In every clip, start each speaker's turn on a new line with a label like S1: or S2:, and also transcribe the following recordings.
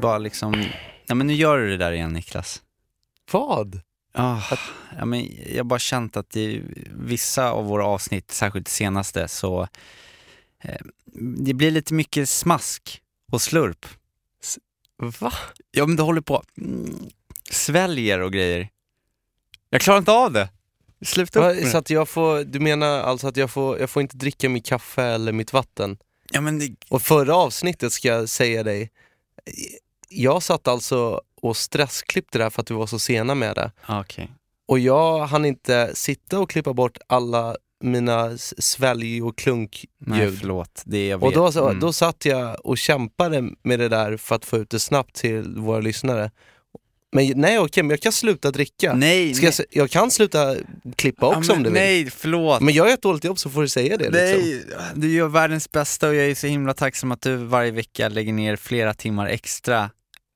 S1: Bara liksom, ja men nu gör du det där igen Niklas.
S2: Vad?
S1: Ah, ja, men jag har bara känt att i vissa av våra avsnitt, särskilt det senaste, så eh, det blir lite mycket smask och slurp.
S2: Va?
S1: Ja men du håller på, mm, sväljer och grejer. Jag klarar inte av det. Sluta upp med
S2: Så att jag får, du menar alltså att jag får, jag får inte dricka mitt kaffe eller mitt vatten?
S1: Ja men det,
S2: Och förra avsnittet ska jag säga dig, jag satt alltså och stressklippte det här för att vi var så sena med det.
S1: ah, okej.
S2: Och jag hann inte sitta och klippa bort alla mina svälj och
S1: Nej
S2: klunkljud.
S1: förlåt, det jag vet.
S2: Och då,
S1: Mm.
S2: då satt jag och kämpade med det där för att få ut det snabbt till våra lyssnare. Men nej okej, men jag kan sluta dricka.
S1: Nej,
S2: Ska
S1: nej.
S2: jag, jag kan sluta klippa också
S1: ja,
S2: om
S1: men,
S2: du vill.
S1: Nej, förlåt.
S2: Men jag gör ett dåligt jobb så får du säga det. Liksom.
S1: Nej, du gör världens bästa och jag är så himla tacksam att du varje vecka lägger ner flera timmar extra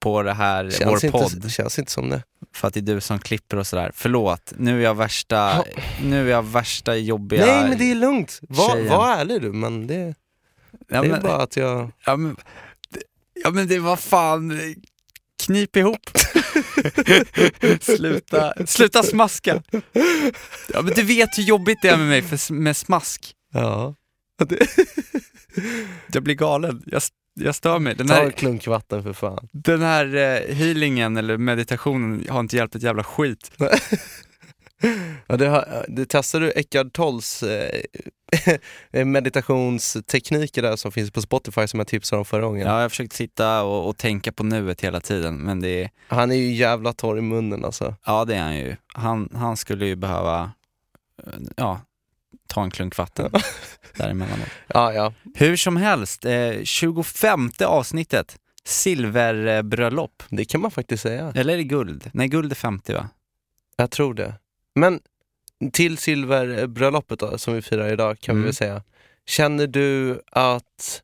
S1: på det här,
S2: Känns
S1: vår podd.
S2: inte, känns inte som det.
S1: För att det är du som klipper och sådär. Förlåt, nu är jag värsta, nu är jag värsta jobbiga...
S2: Nej men det är lugnt. Var, var ärlig du, men det,
S1: ja,
S2: det är
S1: men,
S2: bara att jag...
S1: ja, men, ja men det var fan, knip ihop. sluta, sluta smaska. Ja men du vet hur jobbigt det är med mig för, med smask.
S2: Ja.
S1: Jag blir galen, jag, jag stör mig. Den
S2: Ta
S1: här,
S2: en klunk vatten för fan.
S1: Den här eh, healingen eller meditationen har inte hjälpt ett jävla skit.
S2: Ja, det, har, det testade du Eckart Tolls eh, meditationstekniker där som finns på Spotify som jag tipsade om förra gången.
S1: Ja, jag har försökt sitta och, och tänka på nuet hela tiden, men det är,
S2: Han är ju jävla torr i munnen alltså.
S1: ja det är han ju. Han, han skulle ju behöva, eh, ja, ta en klunk vatten däremellanåt.
S2: Ja, ja.
S1: Hur som helst, eh, 25 avsnittet, silverbröllop.
S2: Det kan man faktiskt säga.
S1: Eller är det guld? Nej, guld är 50 va?
S2: Jag tror det. Men till silverbröllopet då, som vi firar idag kan
S1: Mm.
S2: vi väl säga. Känner du att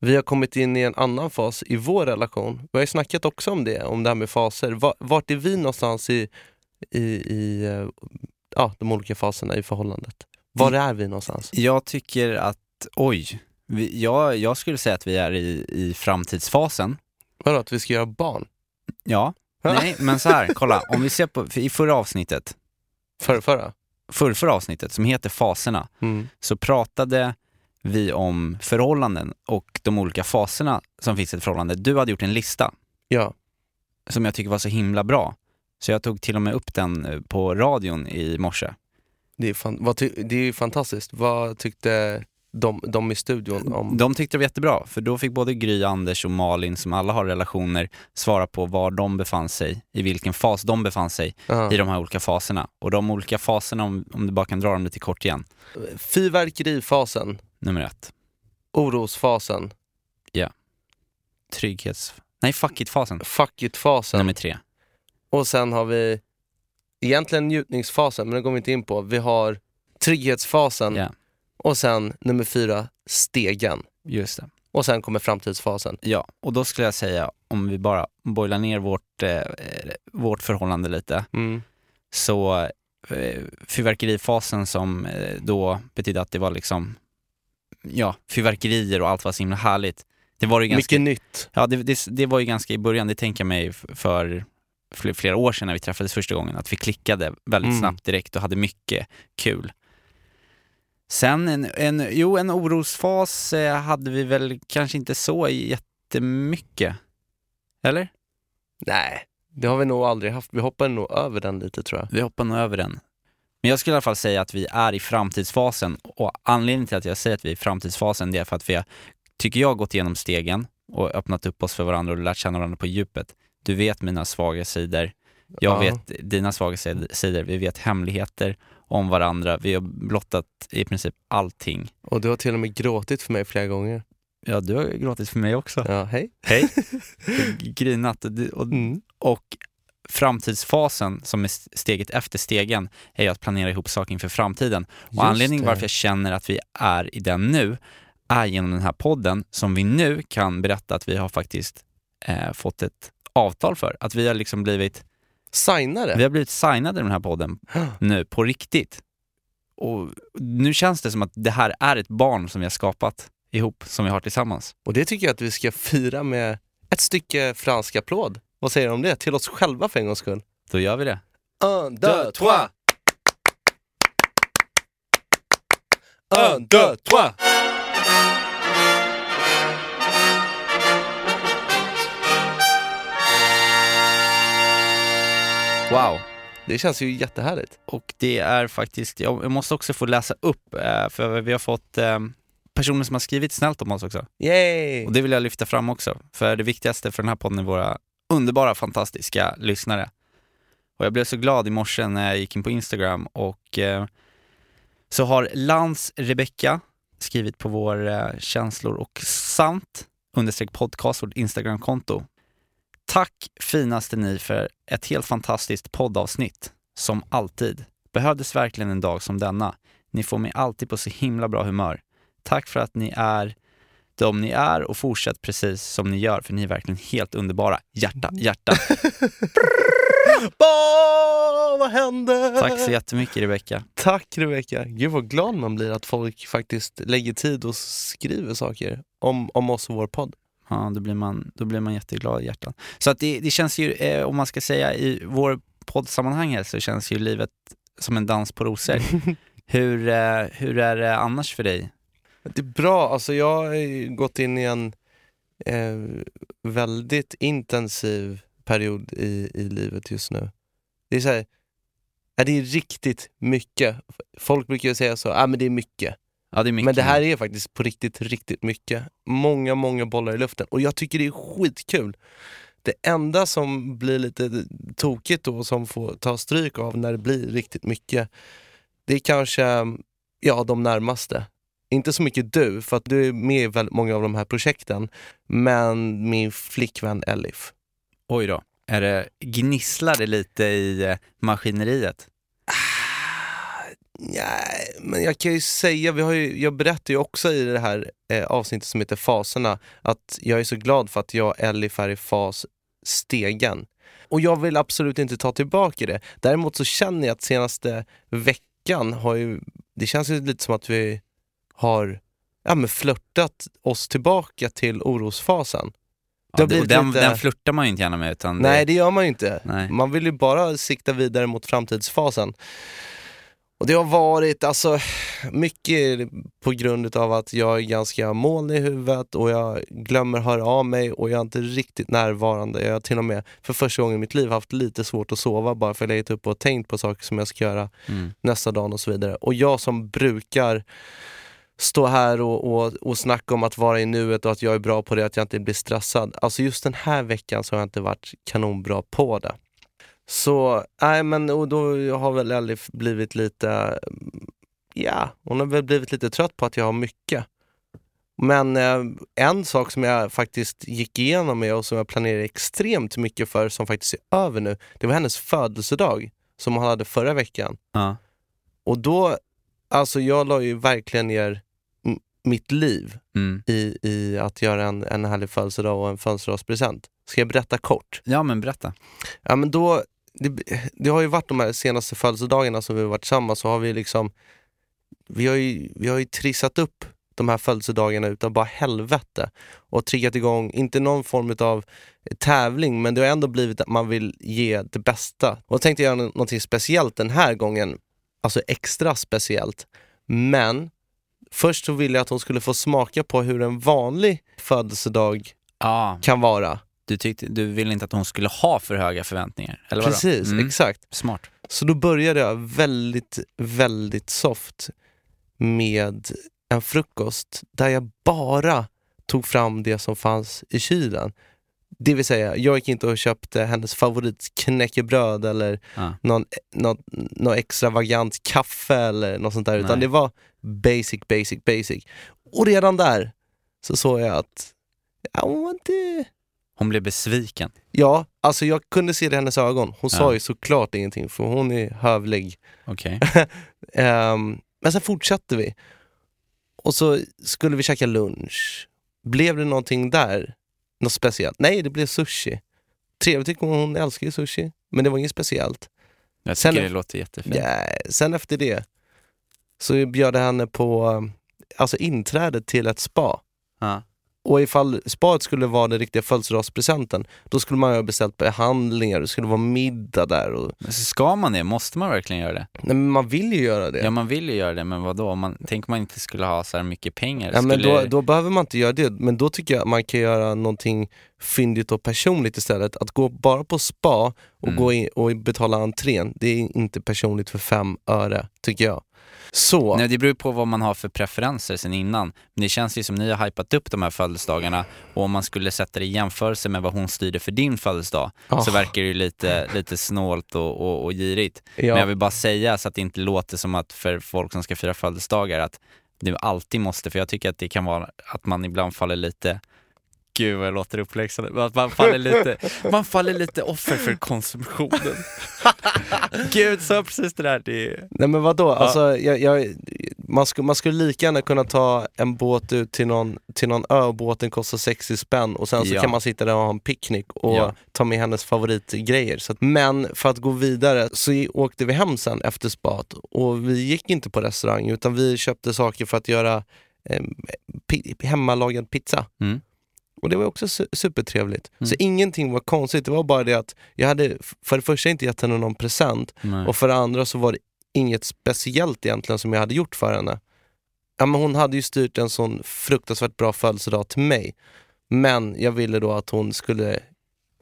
S2: vi har kommit in i en annan fas i vår relation? Vi har ju snackat också om det, om det här med faser. Va- Vart är vi någonstans i, i, i eh, ja, de olika faserna i förhållandet? Var är vi någonstans?
S1: Jag tycker att, oj, vi, jag, jag skulle säga att vi är i, i framtidsfasen.
S2: Vadå, att vi ska göra barn?
S1: Ja, nej men så här, kolla, om vi ser på, för i förra avsnittet,
S2: Förra, förra?
S1: förra, förra avsnittet som heter Faserna,
S2: Mm.
S1: så pratade vi om förhållanden och de olika faserna som finns i ett förhållande. Du hade gjort en lista
S2: Ja.
S1: som jag tycker var så himla bra. Så jag tog till och med upp den eh, på radion i morse.
S2: Det är, fan, vad ty, det är ju fantastiskt. Vad tyckte de, de i studion om...
S1: De tyckte det var jättebra, för då fick både Gry, Anders och Malin, som alla har relationer, svara på var de befann sig, i vilken fas de befann sig
S2: Ja.
S1: i de här olika faserna. Och de olika faserna, om, om du bara kan dra dem lite kort igen.
S2: Fyrverkerifasen,
S1: Nummer ett,
S2: orosfasen,
S1: trygghets... Nej, fuck it-fasen.
S2: fuck it-fasen
S1: Nummer tre.
S2: och sen har vi egentligen njutningsfasen, men den går vi inte in på. Vi har trygghetsfasen
S1: Ja,
S2: och sen nummer fyra, stegen.
S1: just det.
S2: Och sen kommer framtidsfasen.
S1: Ja, och då skulle jag säga, om vi bara boilar ner vårt, eh, vårt förhållande lite,
S2: Mm.
S1: så eh, fyrverkerifasen som eh, då betydde att det var liksom, ja, fyrverkerier och allt var så himla härligt. Det var ju ganska,
S2: Mycket nytt.
S1: ja, det, det, det var ju ganska i början, det tänker jag mig för flera år sedan när vi träffades första gången, att vi klickade väldigt
S2: Mm.
S1: snabbt direkt och hade mycket kul. Sen en, en, jo, en orosfas eh, hade vi väl kanske inte så jättemycket. Eller?
S2: Nej, det har vi nog aldrig haft. Vi hoppar nog över den lite tror jag.
S1: Vi hoppar nog över den. Men jag skulle i alla fall säga att vi är i framtidsfasen och anledningen till att jag säger att vi är i framtidsfasen det är för att vi har, tycker jag, gått igenom stegen och öppnat upp oss för varandra och lärt känna varandra på djupet. Du vet mina svaga sidor, jag
S2: Ja.
S1: vet dina svaga sid- sidor, vi vet hemligheter om varandra. Vi har blottat i princip allting.
S2: Och du har till och med gråtit för mig flera gånger.
S1: Ja, du har gråtit för mig också.
S2: Ja, hej.
S1: Hej. Grinat. Och, och,
S2: Mm.
S1: och framtidsfasen, som är steget efter stegen, är ju att planera ihop saker inför framtiden. Och
S2: Just
S1: anledningen
S2: det.
S1: varför jag känner att vi är i den nu, är genom den här podden, som vi nu kan berätta att vi har faktiskt eh, fått ett avtal för. Att vi har liksom blivit,
S2: Signare?
S1: vi har blivit signade i den här podden nu, på riktigt. Och nu känns det som att det här är ett barn som vi har skapat ihop, som vi har tillsammans.
S2: Och det tycker jag att vi ska fira med ett stycke fransk applåd. Vad säger du om det? Till oss själva för en gångs skull.
S1: Då gör vi det.
S2: Un, deux, trois! Un, deux, trois!
S1: Wow.
S2: Det känns ju jättehärligt.
S1: Och det är faktiskt, jag måste också få läsa upp, eh, för vi har fått eh, personer som har skrivit snällt om oss också.
S2: Yay!
S1: Och det vill jag lyfta fram också, för det viktigaste för den här podden är våra underbara, fantastiska lyssnare. Och jag blev så glad i morse när jag gick in på Instagram och eh, så har Lans Rebecca skrivit på vår känslor och sant understreck podcast, vårt Instagramkonto. Tack finaste ni för ett helt fantastiskt poddavsnitt. Som alltid. Behövdes verkligen en dag som denna. Ni får mig alltid på så himla bra humör. Tack för att ni är de ni är och fortsätt precis som ni gör för ni är verkligen helt underbara. Hjärta, hjärta.
S2: Åh, vad hände?
S1: Tack så jättemycket Rebecka.
S2: Tack Rebecka. Gud vad glad man blir att folk faktiskt lägger tid och skriver saker om, om oss och vår podd.
S1: Ja, då blir man, då blir man jätteglad i hjärtan. Så att det, det känns ju, eh, om man ska säga i vår poddsammanhang här, så känns ju livet som en dans på rosor. hur, eh, hur är det annars för dig?
S2: Det är bra, alltså jag har gått in i en eh, väldigt intensiv period i, i livet just nu. Det är så här, det är riktigt mycket. Folk brukar ju säga så, ja ah, men det är mycket.
S1: Ja, det.
S2: Men det här är faktiskt på riktigt, riktigt mycket. Många, många bollar i luften. Och jag tycker det är skitkul. Det enda som blir lite tokigt då, som får ta stryk av när det blir riktigt mycket, det är kanske ja, de närmaste. Inte så mycket du, för att du är med i väldigt många av de här projekten, men min flickvän Elif.
S1: Oj då. Är det, gnisslar det lite i eh, maskineriet?
S2: Nej, men jag kan ju säga, vi har ju, jag berättar ju också i det här eh, avsnittet som heter Faserna, att jag är så glad för att jag och Elif är i fas stegen. Och jag vill absolut inte ta tillbaka det. Däremot så känner jag att senaste veckan har ju, det känns ju lite som att vi har ja, men flörtat oss tillbaka till orosfasen. Det
S1: Ja, det, den,
S2: lite-
S1: den flörtar man ju inte gärna med. Utan
S2: Nej, det gör man ju inte.
S1: Nej.
S2: Man vill ju bara sikta vidare mot framtidsfasen. Och det har varit alltså mycket på grund av att jag är ganska moln i huvudet och jag glömmer höra av mig och jag är inte riktigt närvarande. Jag har till och med för första gången i mitt liv haft lite svårt att sova bara för att jag legat upp och tänkt på saker som jag ska göra
S1: Mm.
S2: nästa dag och så vidare. Och jag som brukar stå här och, och, och snacka om att vara i nuet och att jag är bra på det, att jag inte blir stressad. Alltså just den här veckan så har jag inte varit kanonbra på det. Så, nej men och då har väl Elif blivit lite, mm, ja, hon har väl blivit lite trött på att jag har mycket. Men eh, en sak som jag faktiskt gick igenom med och som jag planerar extremt mycket för, som faktiskt är över nu, det var hennes födelsedag som hon hade förra veckan.
S1: Ja.
S2: Och då, alltså jag la ju verkligen ner mitt liv
S1: Mm.
S2: i, i att göra en, en härlig födelsedag och en födelsedagspresent. Ska jag berätta kort?
S1: ja, men berätta.
S2: Ja men då, det, det har ju varit de här senaste födelsedagarna som vi har varit tillsammans så har vi liksom vi har ju, vi har ju trissat upp de här födelsedagarna utav bara helvete och triggat igång, inte någon form av tävling men det har ändå blivit att man vill ge det bästa. Och jag tänkte göra nå- någonting speciellt den här gången, alltså extra speciellt. Men först så ville jag att hon skulle få smaka på hur en vanlig födelsedag
S1: Ja,
S2: kan vara.
S1: Du, tyckte, du ville inte att hon skulle ha för höga förväntningar? Eller vadå?
S2: Precis,
S1: Mm.
S2: exakt.
S1: Smart.
S2: Så då började jag väldigt, väldigt soft med en frukost där jag bara tog fram det som fanns i kylen. Det vill säga, jag gick inte och köpte hennes favoritknäckebröd eller
S1: Ja.
S2: någon, någon, någon extravagant kaffe eller något sånt där, utan
S1: Nej.
S2: det var basic, basic, basic. Och redan där så såg jag att, ja, hon var inte...
S1: Hon blev besviken.
S2: Ja, alltså jag kunde se det i hennes ögon. Hon sa
S1: Ja.
S2: ju såklart ingenting för hon är hövlig.
S1: Okej.
S2: Ehm, men sen fortsatte vi. Och så skulle vi käka lunch. Blev det någonting där? Något speciellt? Nej, det blev sushi. Trevligt tycker hon, hon älskar ju sushi. Men det var inget speciellt.
S1: Jag
S2: Sen-
S1: tycker det låter jättefint.
S2: Ja, sen efter det så bjöd jag henne på um, alltså inträde till ett spa.
S1: Ja.
S2: Och ifall spaet skulle vara den riktiga födelsedagspresenten, då skulle man ju ha beställt behandlingar, det skulle vara middag där. Och,
S1: Men så ska man det? Måste man verkligen göra det?
S2: nej, men man vill ju göra det.
S1: Ja, man vill ju göra det, men vad då? Man, tänk om man inte skulle ha så här mycket pengar?
S2: Ja, men
S1: skulle...
S2: då, då behöver man inte göra det, men då tycker jag att man kan göra någonting fyndigt och personligt istället. Att gå bara på spa och,
S1: Mm.
S2: gå in och betala entrén, det är inte personligt för fem öre, tycker jag. Så,
S1: Nej, det beror på vad man har för preferenser sen innan. Men det känns ju som ni har hypat upp de här födelsedagarna och om man skulle sätta det i jämförelse med vad hon styrde för din födelsedag så
S2: Ah.
S1: verkar det ju lite, lite snålt och, och, och girigt.
S2: ja.
S1: Men jag vill bara säga så att det inte låter som att för folk som ska fira födelsedagar att det alltid måste, för jag tycker att det kan vara att man ibland faller lite Gud vad jag låter uppläxande, att man faller lite, man faller lite offer för konsumtionen. Gud, så precis det där, det är...
S2: Nej men vadå, alltså, jag, jag, man, skulle, man skulle lika gärna kunna ta en båt ut till någon, till någon ö och båten kostar 60 spänn och sen så
S1: Ja.
S2: kan man sitta där och ha en picknick och
S1: Ja.
S2: ta med hennes favoritgrejer. Så att, men för att gå vidare så åkte vi hem sen efter spat och vi gick inte på restaurang utan vi köpte saker för att göra eh, hemmalagad pizza.
S1: Mm.
S2: Och det var också su- supertrevligt.
S1: Mm.
S2: Så ingenting var konstigt, det var bara det att jag hade för det första inte gett henne någon present
S1: Nej.
S2: och för det andra så var det inget speciellt egentligen som jag hade gjort för henne. Ja, men hon hade ju styrt en sån fruktansvärt bra födelsedag till mig. Men jag ville då att hon skulle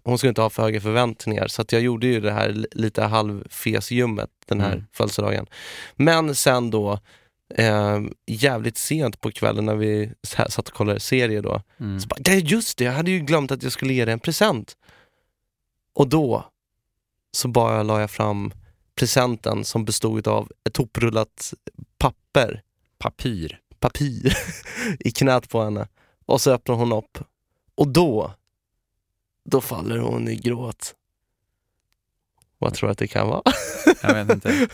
S2: hon skulle inte ha för höga förväntningar så jag gjorde ju det här li- lite halvfesljummet den här
S1: Mm.
S2: födelsedagen. Men sen då eh, jävligt sent på kvällen när vi satt och kollade serie då
S1: Mm.
S2: så bara, "Ja, just det, jag hade ju glömt att jag skulle ge dig en present. Och då så bara la jag fram presenten som bestod av ett hoprullat papper,
S1: Papyr.
S2: papir, i knät på henne. Och så öppnar hon upp. Och då, då faller hon i gråt. Vad tror du att det kan vara?
S1: Jag vet inte.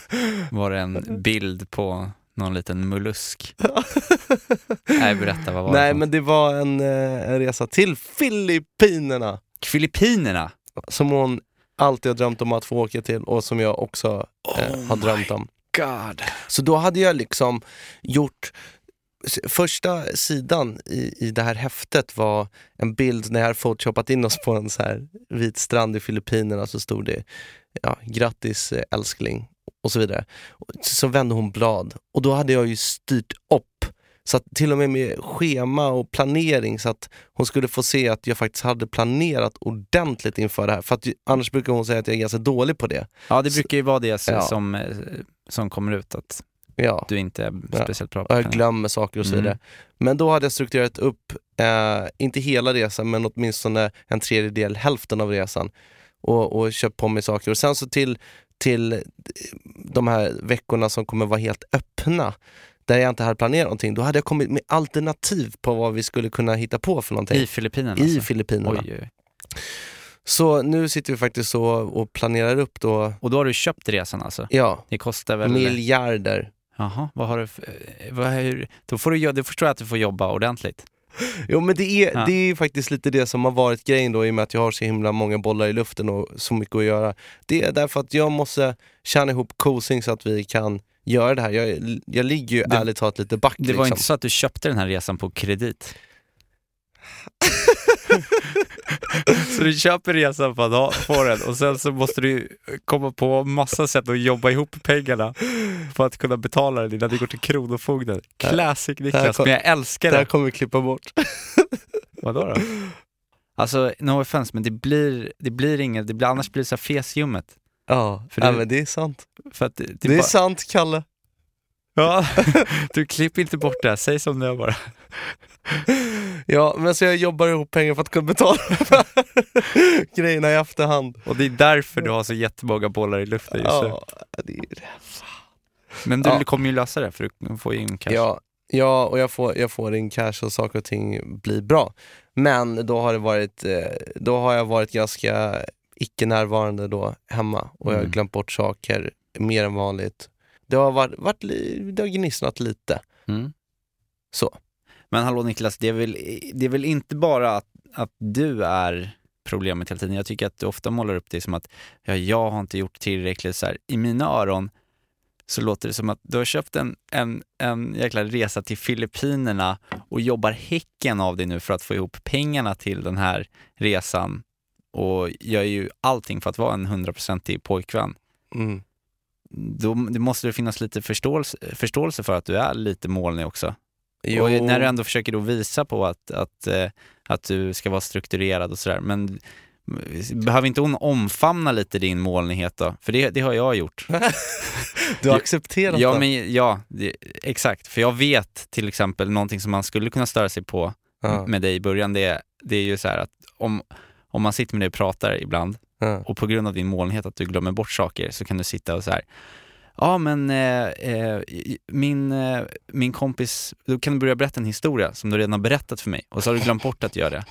S1: Var det en bild på någon liten mollusk? Nej, berätta, vad var
S2: Nej
S1: det?
S2: men det var en, eh, en resa till Filippinerna.
S1: Filippinerna?
S2: Som hon alltid har drömt om att få åka till och som jag också eh,
S1: Oh
S2: har drömt om.
S1: God.
S2: Så då hade jag liksom gjort Första sidan i, i det här häftet var en bild när jag hade photoshopat in oss på en så här vit strand i Filippinerna så stod det ja, grattis eh, älskling och så vidare. Så vände hon blad och då hade jag ju styrt upp så att till och med med schema och planering så att hon skulle få se att jag faktiskt hade planerat ordentligt inför det här. För att annars brukar hon säga att jag är ganska dålig på det.
S1: Ja, det brukar ju vara det som,
S2: Ja.
S1: som, eh, som kommer ut, att
S2: Ja.
S1: du inte är speciellt bra på
S2: och jag glömmer saker och så
S1: Mm.
S2: vidare. Men då hade jag strukturerat upp, eh, inte hela resan, men åtminstone en tredjedel, hälften av resan. Och, och köpt på mig saker. Och sen så till, till de här veckorna som kommer vara helt öppna, där jag inte hade planerat någonting, då hade jag kommit med alternativ på vad vi skulle kunna hitta på för någonting.
S1: I Filippinerna?
S2: I
S1: alltså.
S2: Filippinerna.
S1: Oj, oj.
S2: Så nu sitter vi faktiskt så och planerar upp då,
S1: Och då har du köpt resan alltså?
S2: ja,
S1: Det kostar väl...
S2: miljarder.
S1: Jaha, vad har du eh, Vad, hur... Då, får du, då förstår jag att du får jobba ordentligt.
S2: Jo men det är,
S1: Ja.
S2: det är faktiskt lite det som har varit grejen då i och med att jag har så himla många bollar i luften och så mycket att göra. Det är därför att jag måste tjäna ihop kosing så att vi kan göra det här. Jag, jag ligger ju
S1: Det-
S2: ärligt talat lite back
S1: Det
S2: liksom.
S1: var inte så att du köpte den här resan på kredit? så du köper resan för att ha, få den och sen så måste du komma på massa sätt att jobba ihop pengarna för att kunna betala den innan du går till Kronofogden. Classic
S2: här
S1: Niklas,
S2: kom-
S1: men jag älskar
S2: det här
S1: det.
S2: kommer vi klippa bort.
S1: Vadå då? Alltså, no offense, men det blir, det blir inget, det blir, annars blir det så här fesljummet.
S2: Ja,
S1: För
S2: ja
S1: du-
S2: men det är sant.
S1: För att det,
S2: Det är
S1: bara-
S2: sant Kalle.
S1: Ja, du klipp inte bort det, här. säg som det är bara.
S2: Ja, men så jag jobbar ihop pengar för att kunna betala de här grejerna i efterhand.
S1: Och det är därför du har så jättemånga bollar i luften just nu.
S2: Ja, det är det.
S1: Men du
S2: Ja.
S1: kommer ju lösa det för du får ju in cash.
S2: Ja, ja och jag får, jag får in cash och saker och ting blir bra. Men då har, det varit, eh, då har jag varit ganska icke närvarande då hemma och jag har
S1: Mm.
S2: glömt bort saker mer än vanligt. Det har, varit, varit, det har gnisslat lite.
S1: Mm.
S2: Så.
S1: Men hallå Niklas, det är väl, det är väl inte bara att, att du är problemet hela tiden. Jag tycker att du ofta målar upp det som att ja, jag har inte gjort tillräckligt. Så här. I mina öron så låter det som att du har köpt en, en, en jäkla resa till Filippinerna och jobbar häcken av dig nu för att få ihop pengarna till den här resan och gör ju allting för att vara en hundraprocentig pojkvän.
S2: Mm.
S1: Då måste det finnas lite förståelse, förståelse för att du är lite molnig också.
S2: Jo,
S1: Och när du ändå försöker då visa på att, att, eh, att du ska vara strukturerad och sådär, men behöver inte hon omfamna lite din molnighet då? För det, det har jag gjort.
S2: du har accepterat
S1: Ja,
S2: det.
S1: men, ja det, exakt. För jag vet till exempel någonting som man skulle kunna störa sig på
S2: Ja,
S1: med dig i början, det, är- det är ju så här att om, om man sitter med dig och pratar ibland
S2: ja.
S1: och på grund av din molnighet att du glömmer bort saker så kan du sitta och så här. Ja men eh, eh, min, eh, min kompis, då kan du börja berätta en historia som du redan har berättat för mig och så har du glömt bort att göra det.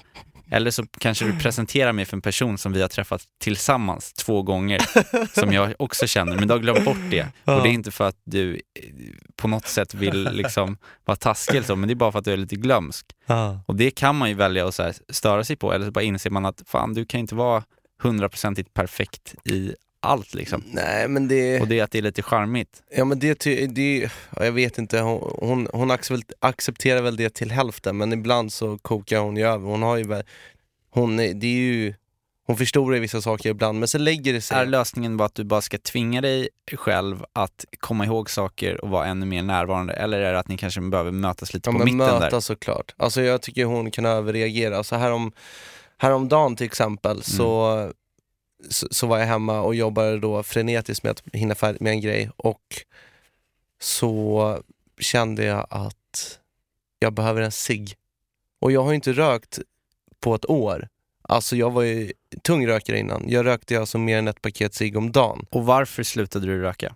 S1: Eller så kanske du presenterar mig för en person som vi har träffat tillsammans två gånger, som jag också känner, men du har glömt bort det. Och det är inte för att du eh, på något sätt vill liksom vara taskig eller så, men det är bara för att du är lite glömsk. Och det kan man ju välja att så störa sig på, eller så bara inser man att fan, du kan inte vara hundraprocentigt perfekt i allt liksom.
S2: Nej men det...
S1: Och det att det är lite charmigt.
S2: Ja men det, det ja, jag vet inte, hon, hon, hon accep- accepterar väl det till hälften men ibland så kokar hon ju över. Hon har ju hon, det är ju, hon förstorar ju vissa saker ibland men så lägger det sig.
S1: Är lösningen bara att du bara ska tvinga dig själv att komma ihåg saker och vara ännu mer närvarande? Eller är det att ni kanske behöver mötas lite
S2: ja,
S1: på
S2: men
S1: mitten
S2: möta
S1: där?
S2: såklart. Alltså jag tycker hon kan överreagera. Så härom, häromdagen till exempel så, så, så var jag hemma och jobbade då frenetiskt med att hinna färdigt med en grej och så kände jag att jag behöver en cigg. Och jag har ju inte rökt på ett år. Alltså jag var ju tung rökare innan. Jag rökte alltså mer än ett paket cigg om dagen.
S1: Och varför slutade du röka?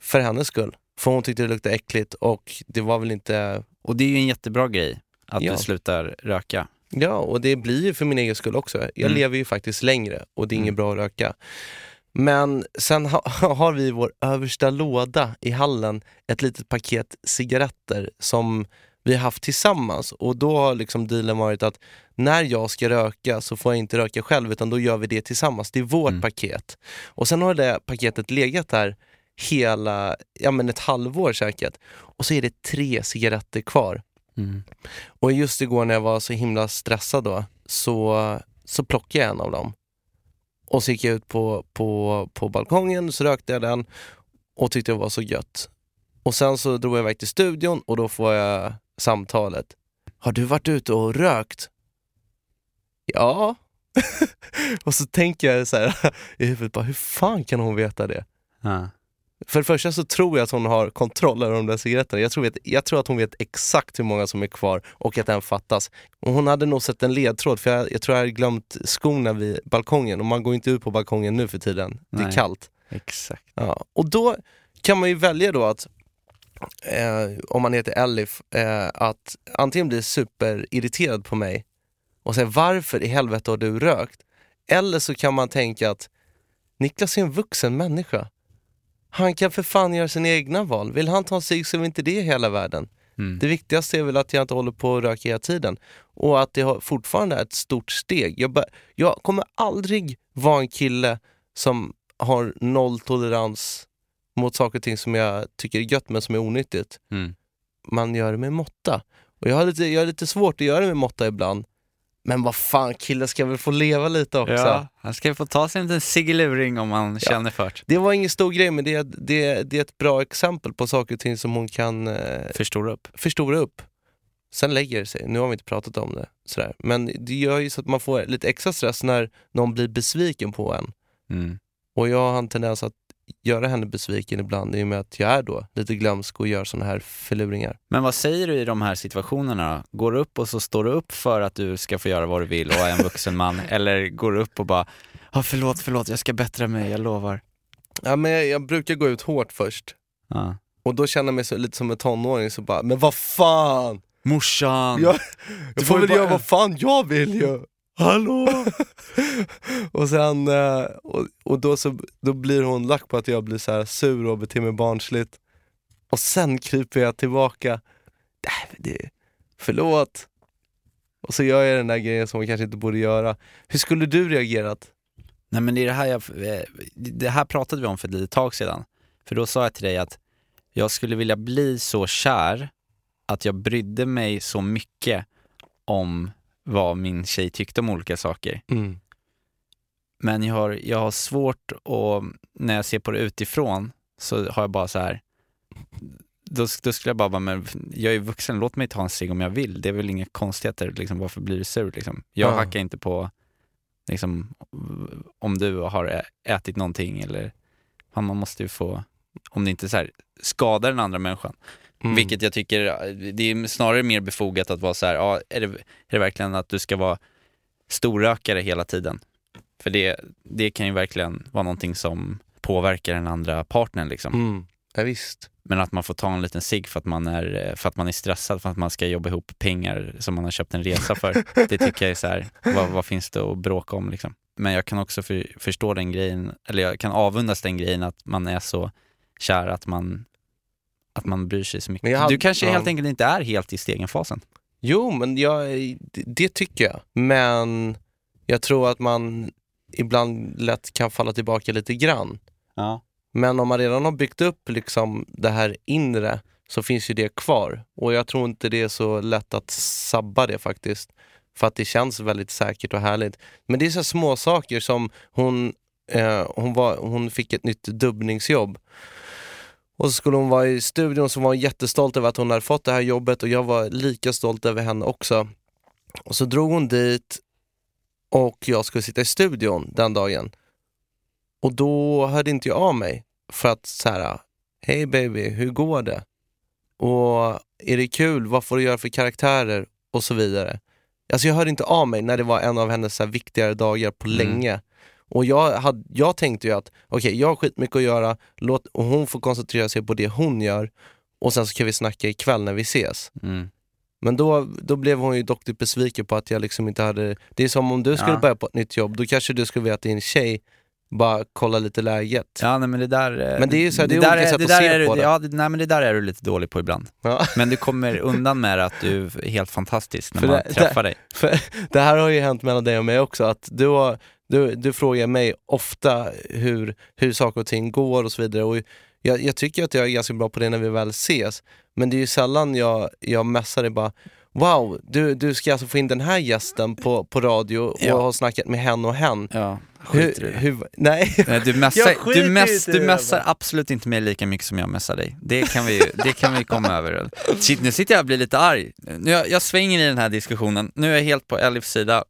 S2: För hennes skull. För hon tyckte det luktade äckligt och det var väl inte...
S1: Och det är ju en jättebra grej, att
S2: Ja.
S1: du slutar röka.
S2: Ja, och det blir ju för min egen skull också. Jag
S1: Mm.
S2: lever ju faktiskt längre och det är inget
S1: Mm.
S2: bra att röka. Men sen ha, har vi i vår översta låda i hallen ett litet paket cigaretter som vi har haft tillsammans och då har liksom dealen varit att när jag ska röka så får jag inte röka själv utan då gör vi det tillsammans. Det är vårt
S1: Mm.
S2: paket. Och sen har det paketet legat där hela, ja men ett halvår säkert. Och så är det tre cigaretter kvar.
S1: Mm.
S2: Och just igår när jag var så himla stressad då, så, så plockade jag en av dem. Och så gick jag ut på, på, på balkongen, så rökte jag den och tyckte det var så gött. Och sen så drog jag iväg till studion och då får jag samtalet. Har du varit ute och rökt? Ja. och så tänker jag så här i huvudet, bara, hur fan kan hon veta det?
S1: Ja.
S2: För det första så tror jag att hon har kontroll över de där cigaretterna. Jag tror, vet, jag tror att hon vet exakt hur många som är kvar och att den fattas. Och hon hade nog sett en ledtråd, för jag, jag tror jag hade glömt skorna vid balkongen och man går inte ut på balkongen nu för tiden. Det är
S1: Nej.
S2: kallt.
S1: Exakt.
S2: Ja. Och då kan man ju välja då att, eh, om man heter Elif, eh, att antingen bli superirriterad på mig och säga varför i helvete har du rökt? Eller så kan man tänka att Niklas är en vuxen människa. Han kan för fan göra sina egna val. Vill han ta en cigg så är inte det hela världen.
S1: Mm.
S2: Det viktigaste är väl att jag inte håller på och röker hela tiden. Och att det har fortfarande är ett stort steg. Jag, jag kommer aldrig vara en kille som har noll tolerans mot saker och ting som jag tycker är gött men som är onyttigt.
S1: Mm.
S2: Man gör det med måtta. Och jag har lite, jag har lite svårt att göra det med måtta ibland. Men vad fan, killen ska väl få leva lite också.
S1: Ja, han ska få ta sig en liten ciggluring om han känner för det.
S2: Var ingen stor grej men det är, det, det är ett bra exempel på saker och ting som hon kan eh,
S1: Förstora upp.
S2: förstora upp. Sen lägger det sig. Nu har vi inte pratat om det. Sådär. Men det gör ju så att man får lite extra stress när någon blir besviken på en.
S1: Mm.
S2: Och jag har en tendens att göra henne besviken ibland i och med att jag är då lite glömsk och gör såna här förluringar.
S1: Men vad säger du i de här situationerna då? Går du upp och så står du upp för att du ska få göra vad du vill och är en vuxen man? eller går du upp och bara, ah, förlåt, förlåt, jag ska bättra mig, jag lovar.
S2: Ja, men jag, jag brukar gå ut hårt först.
S1: Ja.
S2: Och då känner jag mig så, lite som en tonåring, så bara, men vad fan!
S1: Morsan!
S2: Jag, jag
S1: får
S2: väl
S1: bara-
S2: göra vad fan jag vill ju! Hallå! och sen, eh, och, och då, så, då blir hon lack på att jag blir så här sur och beter mig barnsligt. Och sen kryper jag tillbaka, det, förlåt. Och så gör jag den där grejen som man kanske inte borde göra. Hur skulle du reagerat?
S1: Nej men det är det här jag, eh, det här pratade vi om för ett litet tag sedan. För då sa jag till dig att jag skulle vilja bli så kär att jag brydde mig så mycket om vad min tjej tyckte om olika saker. Men jag har, jag har svårt att, när jag ser på det utifrån, så har jag bara så här. Då, då skulle jag bara, bara, men jag är vuxen, låt mig ta en cigg om jag vill. Det är väl inga konstigheter, liksom, varför blir du sur? Liksom? Jag
S2: Ja.
S1: hackar inte på liksom, om du har ätit någonting eller man måste ju få, om det inte så här, skadar den andra människan.
S2: Mm.
S1: Vilket jag tycker, det är snarare mer befogat att vara så här, ja, är det, är det verkligen att du ska vara storrökare hela tiden? För det, det kan ju verkligen vara någonting som påverkar den andra partnern liksom.
S2: Mm. Ja, visst.
S1: Men att man får ta en liten cigg för att man är, för att man är stressad, för att man ska jobba ihop pengar som man har köpt en resa för. det tycker jag är så här, vad, vad finns det att bråka om liksom? Men jag kan också för, förstå den grejen, eller jag kan avundas den grejen att man är så kär att man, att man bryr sig så mycket.
S2: Hade-
S1: du kanske
S2: ja.
S1: helt enkelt inte är helt i stegenfasen.
S2: Jo, men jag, det, det tycker jag. Men jag tror att man ibland lätt kan falla tillbaka lite grann.
S1: Ja.
S2: Men om man redan har byggt upp liksom det här inre så finns ju det kvar. Och jag tror inte det är så lätt att sabba det faktiskt. För att det känns väldigt säkert och härligt. Men det är så små saker som hon, eh, hon, var, hon fick ett nytt dubbningsjobb. Och så skulle hon vara i studion så var hon jättestolt över att hon hade fått det här jobbet och jag var lika stolt över henne också. Och så drog hon dit och jag skulle sitta i studion den dagen. Och då hörde inte jag av mig för att så här, hej baby, hur går det? Och är det kul? Vad får du göra för karaktärer? Och så vidare. Alltså jag hörde inte av mig när det var en av hennes så viktigare dagar på
S1: Mm.
S2: länge. Och jag, hade, jag tänkte ju att okej, jag har skitmycket att göra låt, och hon får koncentrera sig på det hon gör och sen så kan vi snacka ikväll när vi ses.
S1: Mm.
S2: Men då, då blev hon ju dock besviken på att jag liksom inte hade... Det är som om du skulle
S1: Ja.
S2: börja på ett nytt jobb, då kanske du skulle vilja att din tjej bara kolla lite läget.
S1: Ja, nej, men det där... eh,
S2: Men det är ju så här, det är
S1: där
S2: olika sätt
S1: det
S2: att se
S1: är, du-
S2: på det.
S1: Ja, det, nej, men det där är du lite dålig på ibland.
S2: Ja.
S1: Men du kommer undan med att du är helt fantastisk när
S2: För
S1: man
S2: det-
S1: träffar dig.
S2: Det här har ju hänt mellan dig och mig också, att du, har, du, du frågar mig ofta hur, hur saker och ting går och så vidare. Och jag, jag tycker att jag är ganska bra på det när vi väl ses, men det är ju sällan jag, jag messar dig bara Wow, du, du ska alltså få in den här gästen på, på radio och
S1: Ja.
S2: har snackat med hen och hen.
S1: Ja, skiter
S2: Hur, hur, nej,
S1: Nej, Du messar, du
S2: det,
S1: du
S2: bara.
S1: absolut inte mig lika mycket som jag messar dig. Det kan vi, det kan vi komma över. Shit, nu sitter jag och blir lite arg. Nu, jag, jag svänger i den här diskussionen. Nu är jag helt på Elifs sida.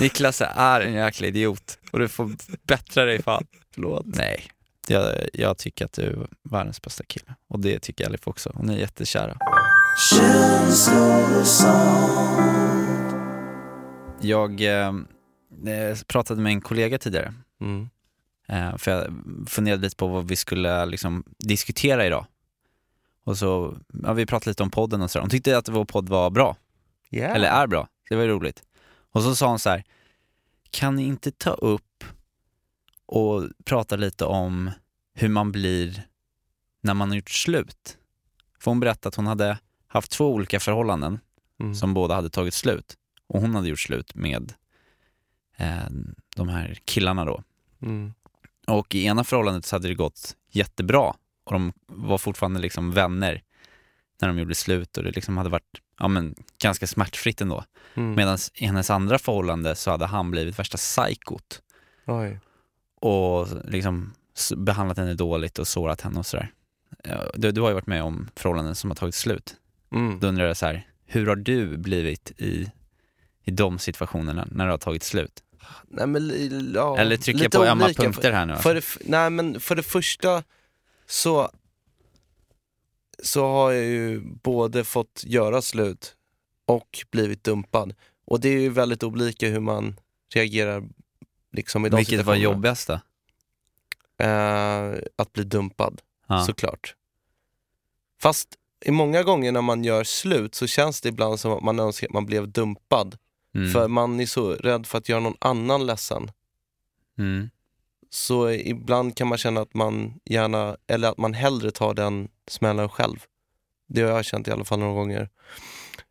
S1: Niklas är en jäkla idiot och du får bättra dig fan.
S2: förlåt.
S1: Nej, jag, jag tycker att du är världens bästa kille. Och det tycker Elif också. Hon är jättekära. Jag eh, eh, pratade med en kollega tidigare.
S2: Mm.
S1: Eh, för jag funderade lite på vad vi skulle liksom, diskutera idag. Och så, ja, vi pratade lite om podden och så. Hon tyckte att vår podd var bra,
S2: Yeah.
S1: eller är bra. Det var ju roligt. Och så sa hon så här, kan ni inte ta upp och prata lite om hur man blir när man har gjort slut? För hon berättade att hon hade haft två olika förhållanden
S2: Mm.
S1: som båda hade tagit slut. Och hon hade gjort slut med eh, de här killarna då.
S2: Mm.
S1: Och i ena förhållandet så hade det gått jättebra och de var fortfarande liksom vänner när de gjorde slut och det liksom hade varit ja, men, ganska smärtfritt ändå.
S2: Mm.
S1: Medan i hennes andra förhållande så hade han blivit värsta psykot
S2: Oj.
S1: och liksom behandlat henne dåligt och sårat henne och sådär. Du, du har ju varit med om förhållanden som har tagit slut.
S2: Mm.
S1: Då undrar jag så här, hur har du blivit i, i de situationerna när det har tagit slut?
S2: Nej, men, ja,
S1: Eller trycker jag på ömma punkter här nu? Alltså?
S2: För det, nej men för det första så, så har jag ju både fått göra slut och blivit dumpad. Och det är ju väldigt olika hur man reagerar liksom i de
S1: Vilket var jobbigast då?
S2: Eh, att bli dumpad,
S1: Ja.
S2: såklart. Fast i många gånger när man gör slut så känns det ibland som att man önskar att man blev dumpad.
S1: Mm.
S2: För man är så rädd för att göra någon annan ledsen.
S1: Mm.
S2: Så ibland kan man känna att man gärna, eller att man hellre tar den smällen själv. Det har jag känt i alla fall några gånger.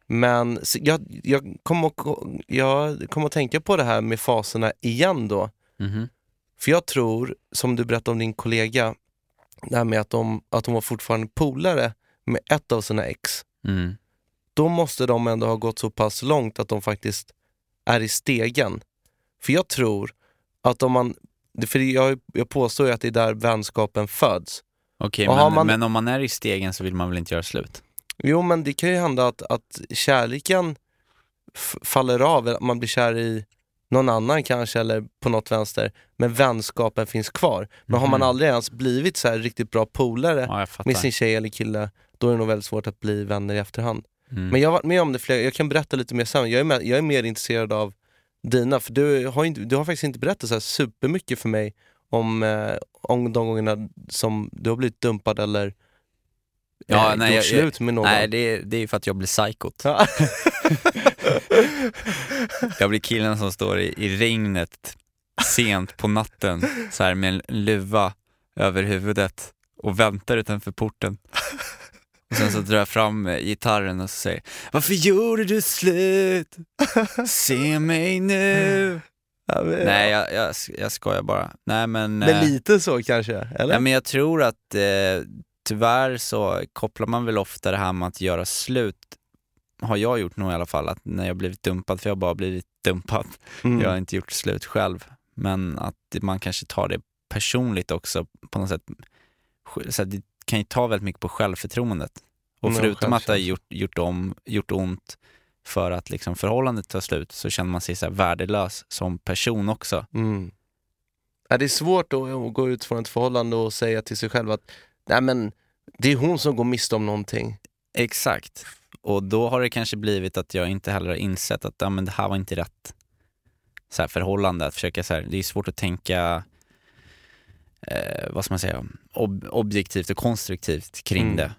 S2: Men jag, jag kommer att, jag kommer att tänka på det här med faserna igen då.
S1: Mhm.
S2: För jag tror, som du berättade om din kollega, det här med att, de, att hon var fortfarande polare med ett av sina ex.
S1: Mm.
S2: Då måste de ändå ha gått så pass långt att de faktiskt är i stegen. För jag tror att om man, för jag, jag påstår ju att det är där vänskapen föds.
S1: Okej,
S2: Och
S1: men,
S2: man-
S1: men om man är i stegen så vill man väl inte göra slut?
S2: Jo men det kan ju hända att, att kärleken faller av, eller att man blir kär i någon annan kanske eller på något vänster, men vänskapen finns kvar. Men har man
S1: Mhm.
S2: aldrig ens blivit så här riktigt bra polare
S1: Ja,
S2: med sin tjej eller kille, då är det nog väldigt svårt att bli vänner i efterhand.
S1: Mm.
S2: Men jag har varit med om det flera, jag kan berätta lite mer sen. Jag är, med, jag är mer intresserad av dina, för du har, inte, du har faktiskt inte berättat så här supermycket för mig om, eh, om de gångerna som du har blivit dumpad eller
S1: Ja,
S2: eh,
S1: nej,
S2: gjort
S1: jag-
S2: slut med någon.
S1: Nej, det är, det är ju för att jag blir psykot.
S2: Ja.
S1: Jag blir killen som står i, i regnet sent på natten så här med en luva över huvudet och väntar utanför porten. Sen så drar jag fram eh, gitarren och så säger Varför gjorde du slut? Se mig nu.
S2: Ja, men,
S1: Nej, jag, jag, jag skojar bara. Nej men...
S2: Men
S1: eh,
S2: lite så kanske, eller?
S1: Ja, men jag tror att eh, tyvärr så kopplar man väl ofta det här med att göra slut, har jag gjort nog i alla fall, att när jag blivit dumpad, för jag har bara blivit dumpad,
S2: Mm.
S1: jag har inte gjort slut själv, men att man kanske tar det personligt också på något sätt. Så att det kan ju ta väldigt mycket på självförtroendet. Och
S2: Ja,
S1: förutom att det har gjort, gjort, om, gjort ont för att liksom förhållandet tar slut så känner man sig så värdelös som person också.
S2: Mm. Ja, det är svårt att gå ut från ett förhållande och säga till sig själv att Nej, men det är hon som går miste om någonting.
S1: Exakt. Och då har det kanske blivit att jag inte heller har insett att ja, men det här var inte rätt så här, förhållande. Att försöka, så här, det är svårt att tänka, eh, vad ska man säga, ob- objektivt och konstruktivt kring
S2: Mm.
S1: det.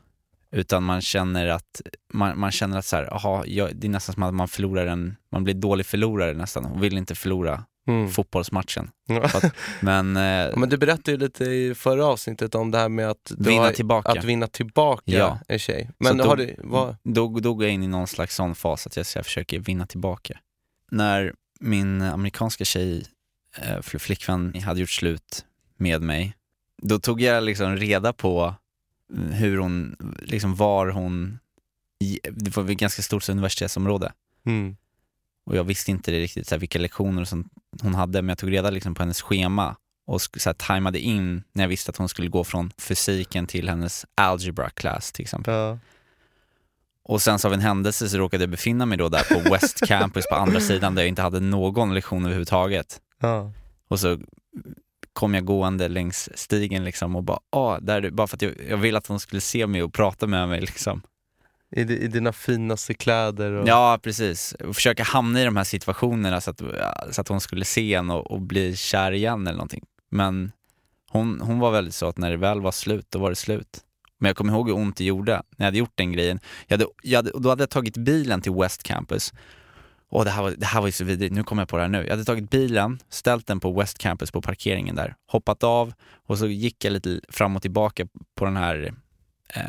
S1: Utan man känner att, man, man känner att så här, aha, jag, det är nästan som att man förlorar en, man blir dålig förlorare nästan och vill inte förlora
S2: Mm.
S1: fotbollsmatchen. Att- Men, eh,
S2: Ja, men du berättade ju lite i förra avsnittet om det här med att
S1: Vinna
S2: har,
S1: tillbaka.
S2: Att vinna tillbaka
S1: Ja.
S2: en tjej. Men
S1: då-
S2: har du, vad,
S1: Då, då går jag in i någon slags sån fas att jag, jag försöker vinna tillbaka. När min amerikanska tjej, eh, fl- flickvän, hade gjort slut med mig, då tog jag liksom reda på hur hon, liksom var hon, det var ett ganska stort universitetsområde.
S2: mm.
S1: Och jag visste inte riktigt så här, vilka lektioner sånt hon hade, men jag tog reda liksom, på hennes schema och så här, tajmade in när jag visste att hon skulle gå från fysiken till hennes algebra class till exempel.
S2: ja.
S1: Och sen så av en händelse så råkade jag befinna mig då där på West Campus på andra sidan där jag inte hade någon lektion överhuvudtaget.
S2: Ja.
S1: Och så kom jag gående längs stigen liksom och bara, ah, där är du. Bara för att jag, jag ville att hon skulle se mig och prata med mig liksom.
S2: I, I dina finaste kläder och...
S1: Ja, precis. Och försöka hamna i de här situationerna så att, så att hon skulle se en och, och bli kär igen eller någonting. Men hon, hon var väldigt så att när det väl var slut, då var det slut. Men jag kommer ihåg hur ont det gjorde när jag hade gjort den grejen. Jag hade, jag hade, då hade jag tagit bilen till West Campus. Och det här, var, det här var ju så vidrigt, nu kommer jag på det här nu. Jag hade tagit bilen, ställt den på West Campus på parkeringen där, hoppat av och så gick jag lite fram och tillbaka på den här eh,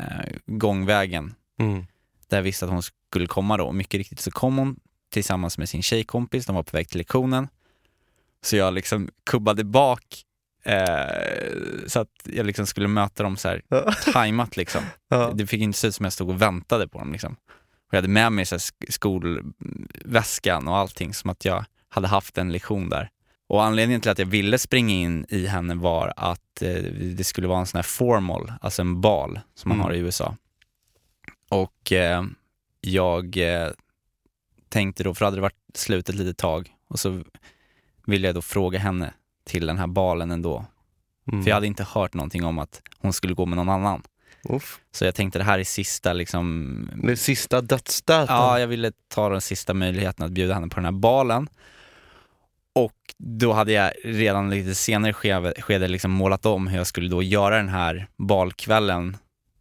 S1: gångvägen
S2: Mm.
S1: där jag visste att hon skulle komma då. Och mycket riktigt så kom hon tillsammans med sin tjejkompis, de var på väg till lektionen. Så jag liksom kubbade bak eh, så att jag liksom skulle möta dem så här tajmat liksom. Det fick inte se ut som jag stod och väntade på dem liksom. Och jag hade med mig så skolväskan och allting som att jag hade haft en lektion där. Och anledningen till att jag ville springa in i henne var att eh, det skulle vara en sån här formal, alltså en bal som man
S2: Mm.
S1: har i USA. Och eh, jag eh, tänkte då, för hade det varit slut ett litet tag, och så ville jag då fråga henne till den här balen ändå.
S2: Mm.
S1: För jag hade inte hört någonting om att hon skulle gå med någon annan.
S2: Uff.
S1: Så jag tänkte det här är sista liksom
S2: Det sista dödsstöten.
S1: Ja, jag ville ta den sista möjligheten att bjuda henne på den här balen. Och då hade jag redan lite senare skede, skede liksom målat om hur jag skulle då göra den här balkvällen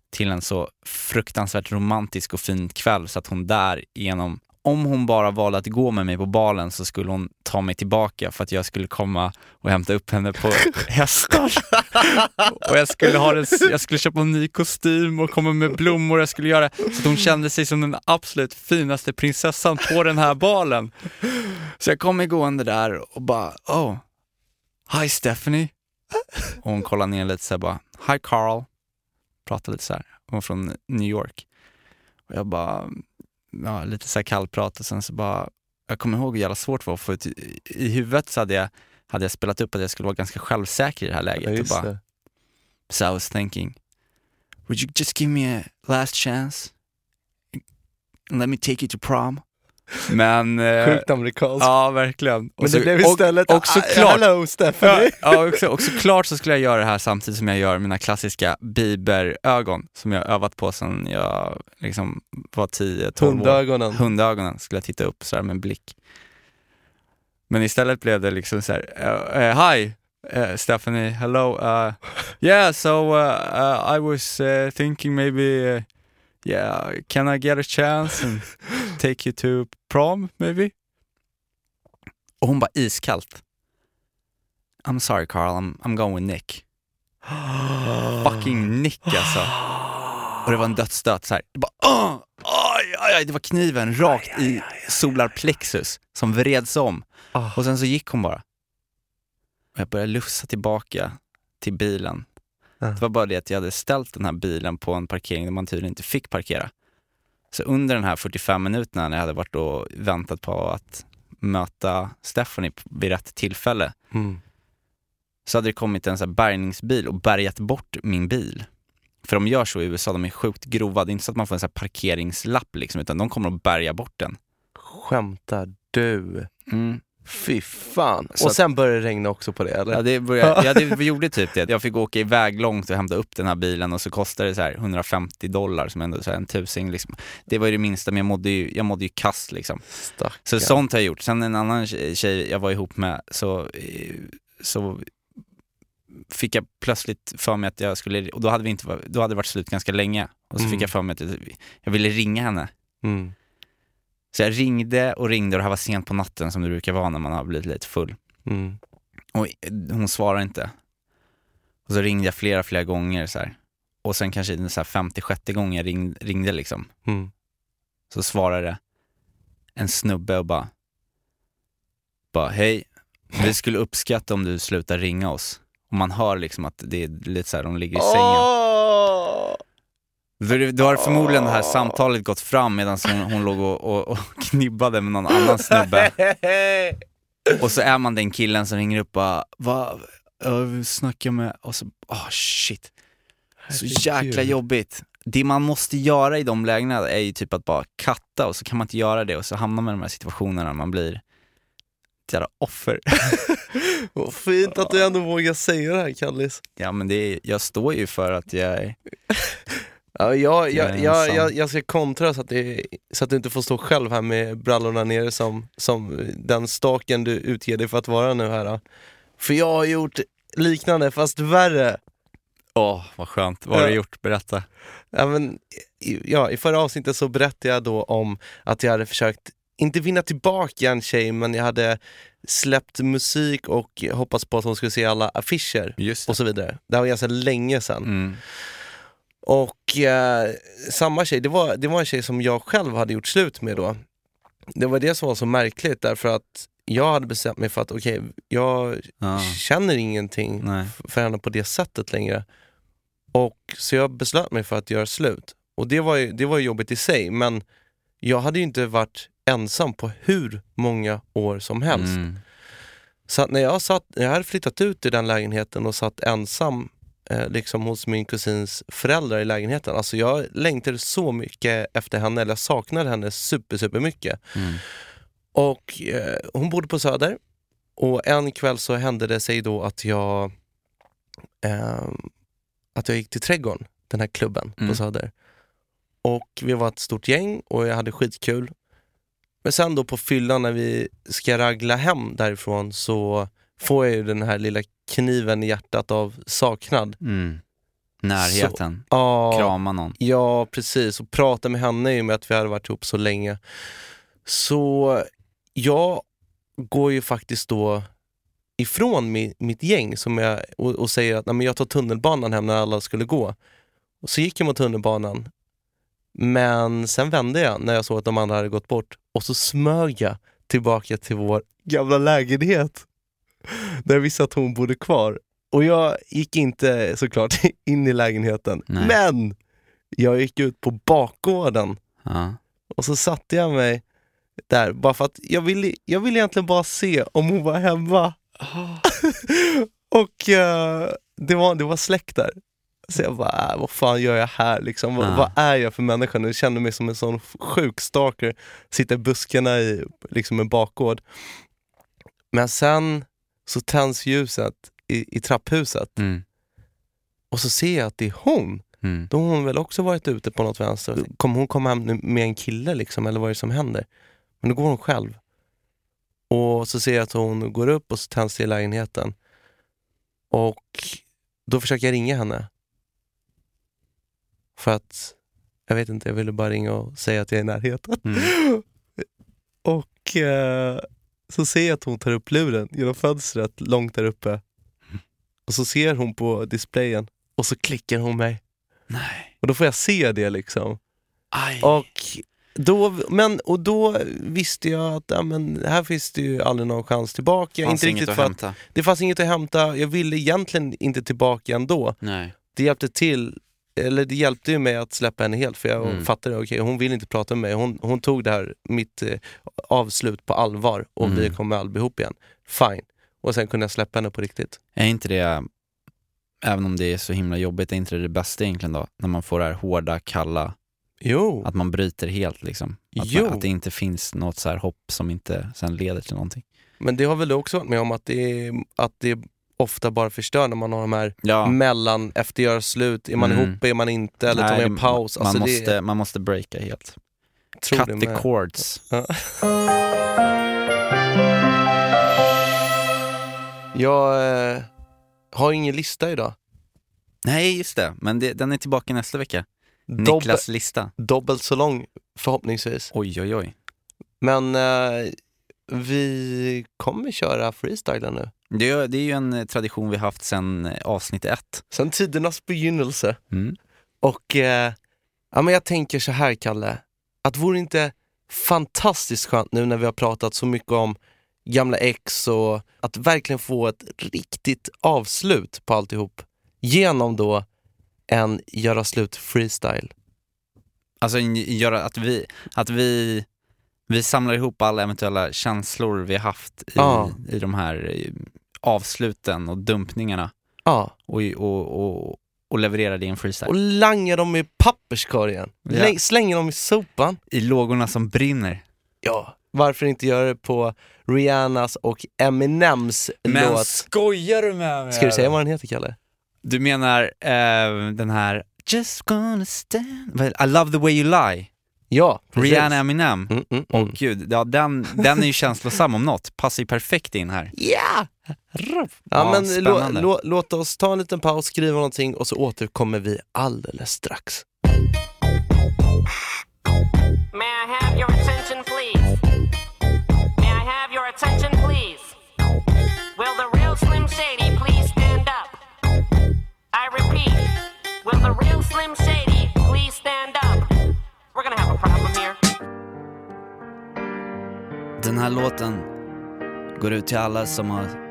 S1: till en så fruktansvärt romantisk och fin kväll så att hon där genom om hon bara valde att gå med mig på balen så skulle hon ta mig tillbaka för att jag skulle komma och hämta upp henne på hästar. och jag skulle, ha den, jag skulle köpa en ny kostym och komma med blommor. Jag skulle göra så att hon kände sig som den absolut finaste prinsessan på den här balen. Så jag kom gående där och bara, oh, hi Stephanie. Och hon kollade ner lite så här bara, hi Carl. Pratade lite så här, hon var från New York. Och jag bara, ja, lite så här kallprat och sen så bara, jag kommer ihåg hur jävla svårt det var för att i, i huvudet så hade jag, hade jag spelat upp att jag skulle vara ganska självsäker i det här
S2: Ja,
S1: läget. och
S2: just
S1: bara,
S2: det.
S1: So I was thinking, would you just give me a last chance? And let me take you to prom? Men... eh,
S2: Sjukt amerikanskt.
S1: ja, verkligen.
S2: Men
S1: Och så-
S2: det blev
S1: och-
S2: istället,
S1: och
S2: "Ah,
S1: såklart-
S2: hello Stephanie.
S1: Ja, ja, och, så, och såklart så skulle jag göra det här samtidigt som jag gör mina klassiska biberögon som jag övat på sedan jag liksom var 10-12 år.
S2: Hundögonen.
S1: Hundögonen skulle jag titta upp så här med en blick. Men istället blev det liksom så här, eh, eh, hi eh, Stephanie, hello, uh, yeah so uh, uh, I was uh, thinking maybe, uh, yeah, can I get a chance and take you to prom maybe? Och hon bara iskallt. I'm sorry Carl, I'm, I'm going with Nick. Fucking Nick alltså. Och det var en dödsstöt så här. Det bara, aj, aj, aj, det var kniven rakt i solarplexus som vreds om.
S2: Ah.
S1: Och sen så gick hon bara. Och jag började lufsa tillbaka till bilen.
S2: Ja.
S1: Det var bara det att jag hade ställt den här bilen på en parkering där man tydligen inte fick parkera. Så under den här 45 minuterna när jag hade varit och väntat på att möta Stephanie vid rätt tillfälle
S2: Mm.
S1: så hade det kommit en sån här bärgningsbil och bärgat bort min bil. För de gör så i USA, de är sjukt grova. Det är inte så att man får en sån här parkeringslapp liksom, utan de kommer att bärga bort den.
S2: Skämtar du?
S1: Mm.
S2: Fy fan.
S1: Så
S2: och sen började det regna också på det eller?
S1: Ja, det började, ja, det gjorde typ det. Jag fick åka iväg långt och hämta upp den här bilen och så kostade det så här 150 dollar som ändå så en tusing liksom. Det var ju det minsta, men jag mådde ju, jag mådde ju kast liksom.
S2: Stackarn.
S1: Så sånt har jag gjort. Sen en annan tjej- jag var ihop med så, så fick jag plötsligt för mig att jag skulle, och då hade, vi inte, då hade det varit slut ganska länge. Och så
S2: Mm.
S1: fick jag för mig att jag, jag ville ringa henne.
S2: Mm.
S1: Så jag ringde och ringde och det här var sent på natten som det brukar vara när man har blivit lite full.
S2: Mm.
S1: Och hon svarade inte. Och så ringde jag flera, flera gånger så här. Och sen kanske den så här 56 gången jag ring, ringde liksom,
S2: Mm.
S1: så svarade en snubbe och bara, bara hej, vi skulle uppskatta om du slutar ringa oss. Och man hör liksom att det är lite så här, de ligger i sängen.
S2: Åh!
S1: Då har förmodligen det här samtalet gått fram medan hon, hon låg och, och, och knibbade med någon annan snubbe. Och så är man den killen som ringer upp och bara, va, jag snackar med, och så, ah shit. Så jäkla jobbigt. Det man måste göra i de lägena är ju typ att bara katta och så kan man inte göra det och så hamnar man i de här situationerna när man blir ett jävla offer.
S2: Vad fint att du ändå vågar säga det här Kallis.
S1: Ja men det är, jag står ju för att jag är,
S2: Ja, jag,
S1: Jag
S2: jag, jag, ska kontra så att, det, så att du inte får stå själv här med brallorna nere som, som den staken du utger dig för att vara nu här. För jag har gjort liknande fast värre.
S1: åh vad skönt, vad har du
S2: Ja.
S1: gjort? Berätta.
S2: Ja, men, i- ja, I förra avsnittet så berättade jag då om att jag hade försökt, inte vinna tillbaka en tjej, men jag hade släppt musik och hoppats på att hon skulle se alla affischer och så vidare. Det här var ganska länge sedan.
S1: Mm.
S2: Och eh, samma tjej, det var, det var en tjej som jag själv hade gjort slut med då. Det var det som var så märkligt därför att jag hade bestämt mig för att okej, jag
S1: Ja.
S2: känner ingenting
S1: Nej.
S2: för henne på det sättet längre. Och Så jag beslöt mig för att göra slut. Och det var ju, det var ju jobbigt i sig, men jag hade ju inte varit ensam på hur många år som helst.
S1: Mm.
S2: Så att när jag, satt, jag hade flyttat ut i den lägenheten och satt ensam eh, liksom hos min kusins föräldrar i lägenheten. Alltså jag längtade så mycket efter henne, eller jag saknade henne super, super mycket.
S1: Mm.
S2: Och eh, hon bodde på Söder och en kväll så hände det sig då att jag ehm, att jag gick till Trädgården, den här klubben
S1: Mm.
S2: på Söder. Och vi var ett stort gäng och jag hade skitkul. Men sen då på fyllan när vi ska ragla hem därifrån så får jag ju den här lilla kniven i hjärtat av saknad.
S1: Mm. Närheten,
S2: Ja,
S1: krama någon.
S2: Ja, precis. Och prata med henne i och med att vi hade varit ihop så länge. Så jag går ju faktiskt då ifrån mi, mitt gäng som jag, och, och säger att Nej, jag tar tunnelbanan hem när alla skulle gå. Och så gick jag mot tunnelbanan. Men sen vände jag när jag såg att de andra hade gått bort och så smög jag tillbaka till vår gamla lägenhet. Där jag visste att hon bodde kvar. Och jag gick inte såklart in i lägenheten.
S1: Nej.
S2: Men jag gick ut på bakgården
S1: Ja.
S2: och så satte jag mig där bara för att jag ville, jag ville egentligen bara se om hon var hemma. och eh, det, var, det var släkt där. Så jag bara, äh, vad fan gör jag här liksom? Vad,
S1: Ah.
S2: vad är jag för människa nu? Jag kände mig som en sån sjuk stalker. Sitter i buskarna i liksom en bakgård. Men sen så tänds ljuset i, i trapphuset
S1: Mm.
S2: och så ser jag att det är hon.
S1: Mm.
S2: Då har hon väl också varit ute på något vänster. Kommer hon komma hem med en kille liksom, eller vad är det som händer? Men då går hon själv. Och så ser jag att hon går upp och så tänds det i lägenheten. Och då försöker jag ringa henne. För att, jag vet inte, jag ville bara ringa och säga att jag är i närheten.
S1: Mm.
S2: Och eh, så ser jag att hon tar upp luren genom fönstret långt där uppe. Och så ser hon på displayen och så klickar hon mig.
S1: Nej.
S2: Och då får jag se det liksom.
S1: Aj.
S2: Och då, men, och då visste jag att ja, men, här finns det ju aldrig någon chans tillbaka.
S1: Fanns
S2: inte riktigt
S1: att
S2: för att,
S1: hämta.
S2: det fanns inget att hämta, jag ville egentligen inte tillbaka ändå.
S1: Nej.
S2: Det hjälpte till, eller det hjälpte ju mig att släppa henne helt för jag
S1: Mm.
S2: fattade, okej hon vill inte prata med mig. Hon, hon tog det här, mitt eh, avslut på allvar och
S1: Mm.
S2: vi kommer aldrig ihop igen. Fine. Och sen kunde jag släppa henne på riktigt.
S1: Är inte det, även om det är så himla jobbigt, är inte det det bästa egentligen då? När man får det här hårda, kalla,
S2: Jo,
S1: att man bryter helt liksom. Att, man, att det inte finns något så här hopp som inte sen leder till någonting.
S2: men det har väl du också varit med om att det, att det ofta bara förstör när man har de här
S1: Ja.
S2: mellan, efter göra slut, är man
S1: Mm.
S2: ihop, är man inte, eller tar
S1: Nej,
S2: man en paus?
S1: Man,
S2: Alltså
S1: måste,
S2: det,
S1: man måste breaka helt.
S2: tror
S1: Cut the cords.
S2: Ja. Jag eh, har ingen lista idag.
S1: Nej, just det. Men det, den är tillbaka nästa vecka.
S2: Dobb,
S1: Niklas lista.
S2: Dubbelt så lång förhoppningsvis.
S1: Oj, oj, oj.
S2: Men eh, vi kommer köra freestylen nu.
S1: Det är, det är ju en tradition vi haft sedan eh, avsnitt ett.
S2: Sen tidernas begynnelse.
S1: Mm.
S2: Och eh, ja, men jag tänker så här Kalle, att vore inte fantastiskt skönt nu när vi har pratat så mycket om gamla ex och att verkligen få ett riktigt avslut på alltihop genom då en göra slut freestyle.
S1: Alltså göra att vi, att vi, vi samlar ihop alla eventuella känslor vi haft i,
S2: Ja.
S1: i de här eh, avsluten och dumpningarna
S2: Ja,
S1: och, och, och, och levererar det i en freestyle.
S2: och langa dem i papperskorgen.
S1: Ja.
S2: Läng- Slänga dem i sopan.
S1: I lågorna som brinner.
S2: Ja, varför inte göra det på Rihannas och Eminems låt?
S1: skojar du med mig?
S2: Ska du säga vad den heter Kalle?
S1: Du menar eh, den här Just gonna stand? I love the way you lie,
S2: Ja, precis.
S1: Rihanna Eminem.
S2: Mm, mm, mm.
S1: gud, ja, den, den är ju känslosam om något, passar ju perfekt in här.
S2: Ja! Ja,
S1: Ja,
S2: men lå,
S1: spännande.
S2: lå, låt oss ta en liten paus, skriva någonting och så återkommer vi alldeles strax.
S3: May I have your attention, please? May I have your attention, please? Will the real Slim Shady please stand up? I repeat, will the real Slim Shady please stand up? We're gonna have a problem here.
S1: Den här låten går ut till alla som har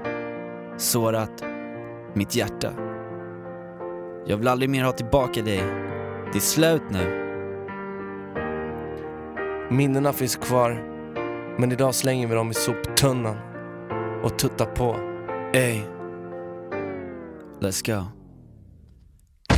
S1: sårat mitt hjärta. Jag vill aldrig mer ha tillbaka dig. Det är slut nu.
S2: Minnena finns kvar, men idag slänger vi dem i soptunnan och tuttar på.
S1: Ey. Let's go.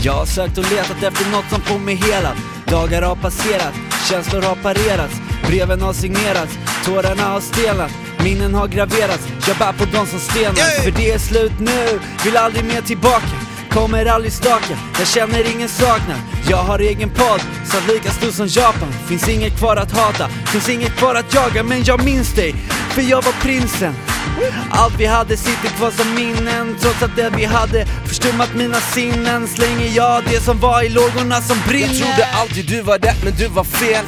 S1: Jag har sökt och letat efter något som får mig helad Dagar har passerat, känslor har parerats Breven har signerats, tårarna har stelnat Minnen har graverats, jag bär på dem som stenar. För det är slut nu, vill aldrig mer tillbaka. Kommer aldrig staka, jag känner ingen saknad. Jag har egen podd, så lika stor som Japan. Finns inget kvar att hata, finns inget kvar att jaga Men jag minns dig, för jag var prinsen allt vi hade sitter kvar som minnen Trots att det vi hade förstummat mina sinnen Slänger jag det som var i lågorna som brinner
S2: Jag trodde alltid du var rätt men du var fel.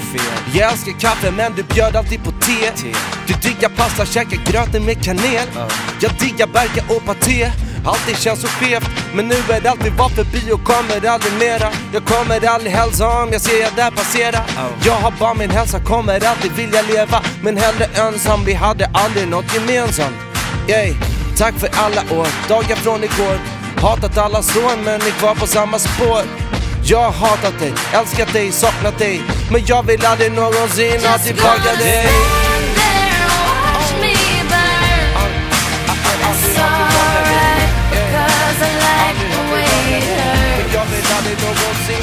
S2: Jag älskar kaffe men du bjöd alltid på te. Du diggar pasta, käkar gröten med kanel. Jag diggar Berka och paté. Alltid känns så skevt Men nu är allt vi var förbi och kommer aldrig mera. Jag kommer aldrig hälsa om jag ser er där passera. Jag har bara min hälsa, kommer alltid vilja leva. Men hellre ensam, vi hade aldrig något gemensamt. Yay. Tack för alla år, dagar från igår. Hatat alla från men är kvar på samma spår. Jag har hatat dig, älskat dig, saknat dig. Men jag vill aldrig någonsin ha tillbaka dig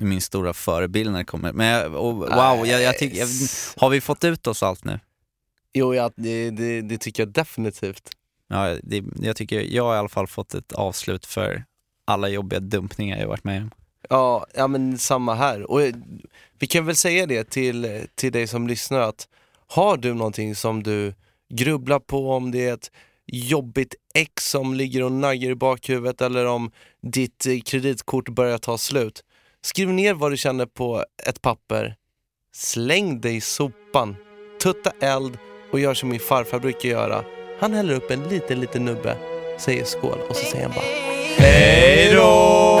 S1: Min stora förebild när det kommer. Men jag, och, wow, jag, jag tycker, har vi fått ut oss allt nu?
S2: Jo, ja, det, det, det tycker jag definitivt.
S1: Ja, det, jag tycker jag har i alla fall fått ett avslut för alla jobbiga dumpningar jag varit med om.
S2: Ja, ja men samma här. Och eh, vi kan väl säga det till, till dig som lyssnar att har du någonting som du grubblar på, om det är ett jobbigt ex som ligger och naggar i bakhuvudet eller om ditt eh, kreditkort börjar ta slut. Skriv ner vad du känner på ett papper, släng dig i sopan, tutta eld och gör som min farfar brukar göra. Han häller upp en liten, liten nubbe, säger skål och så säger han bara Hej då!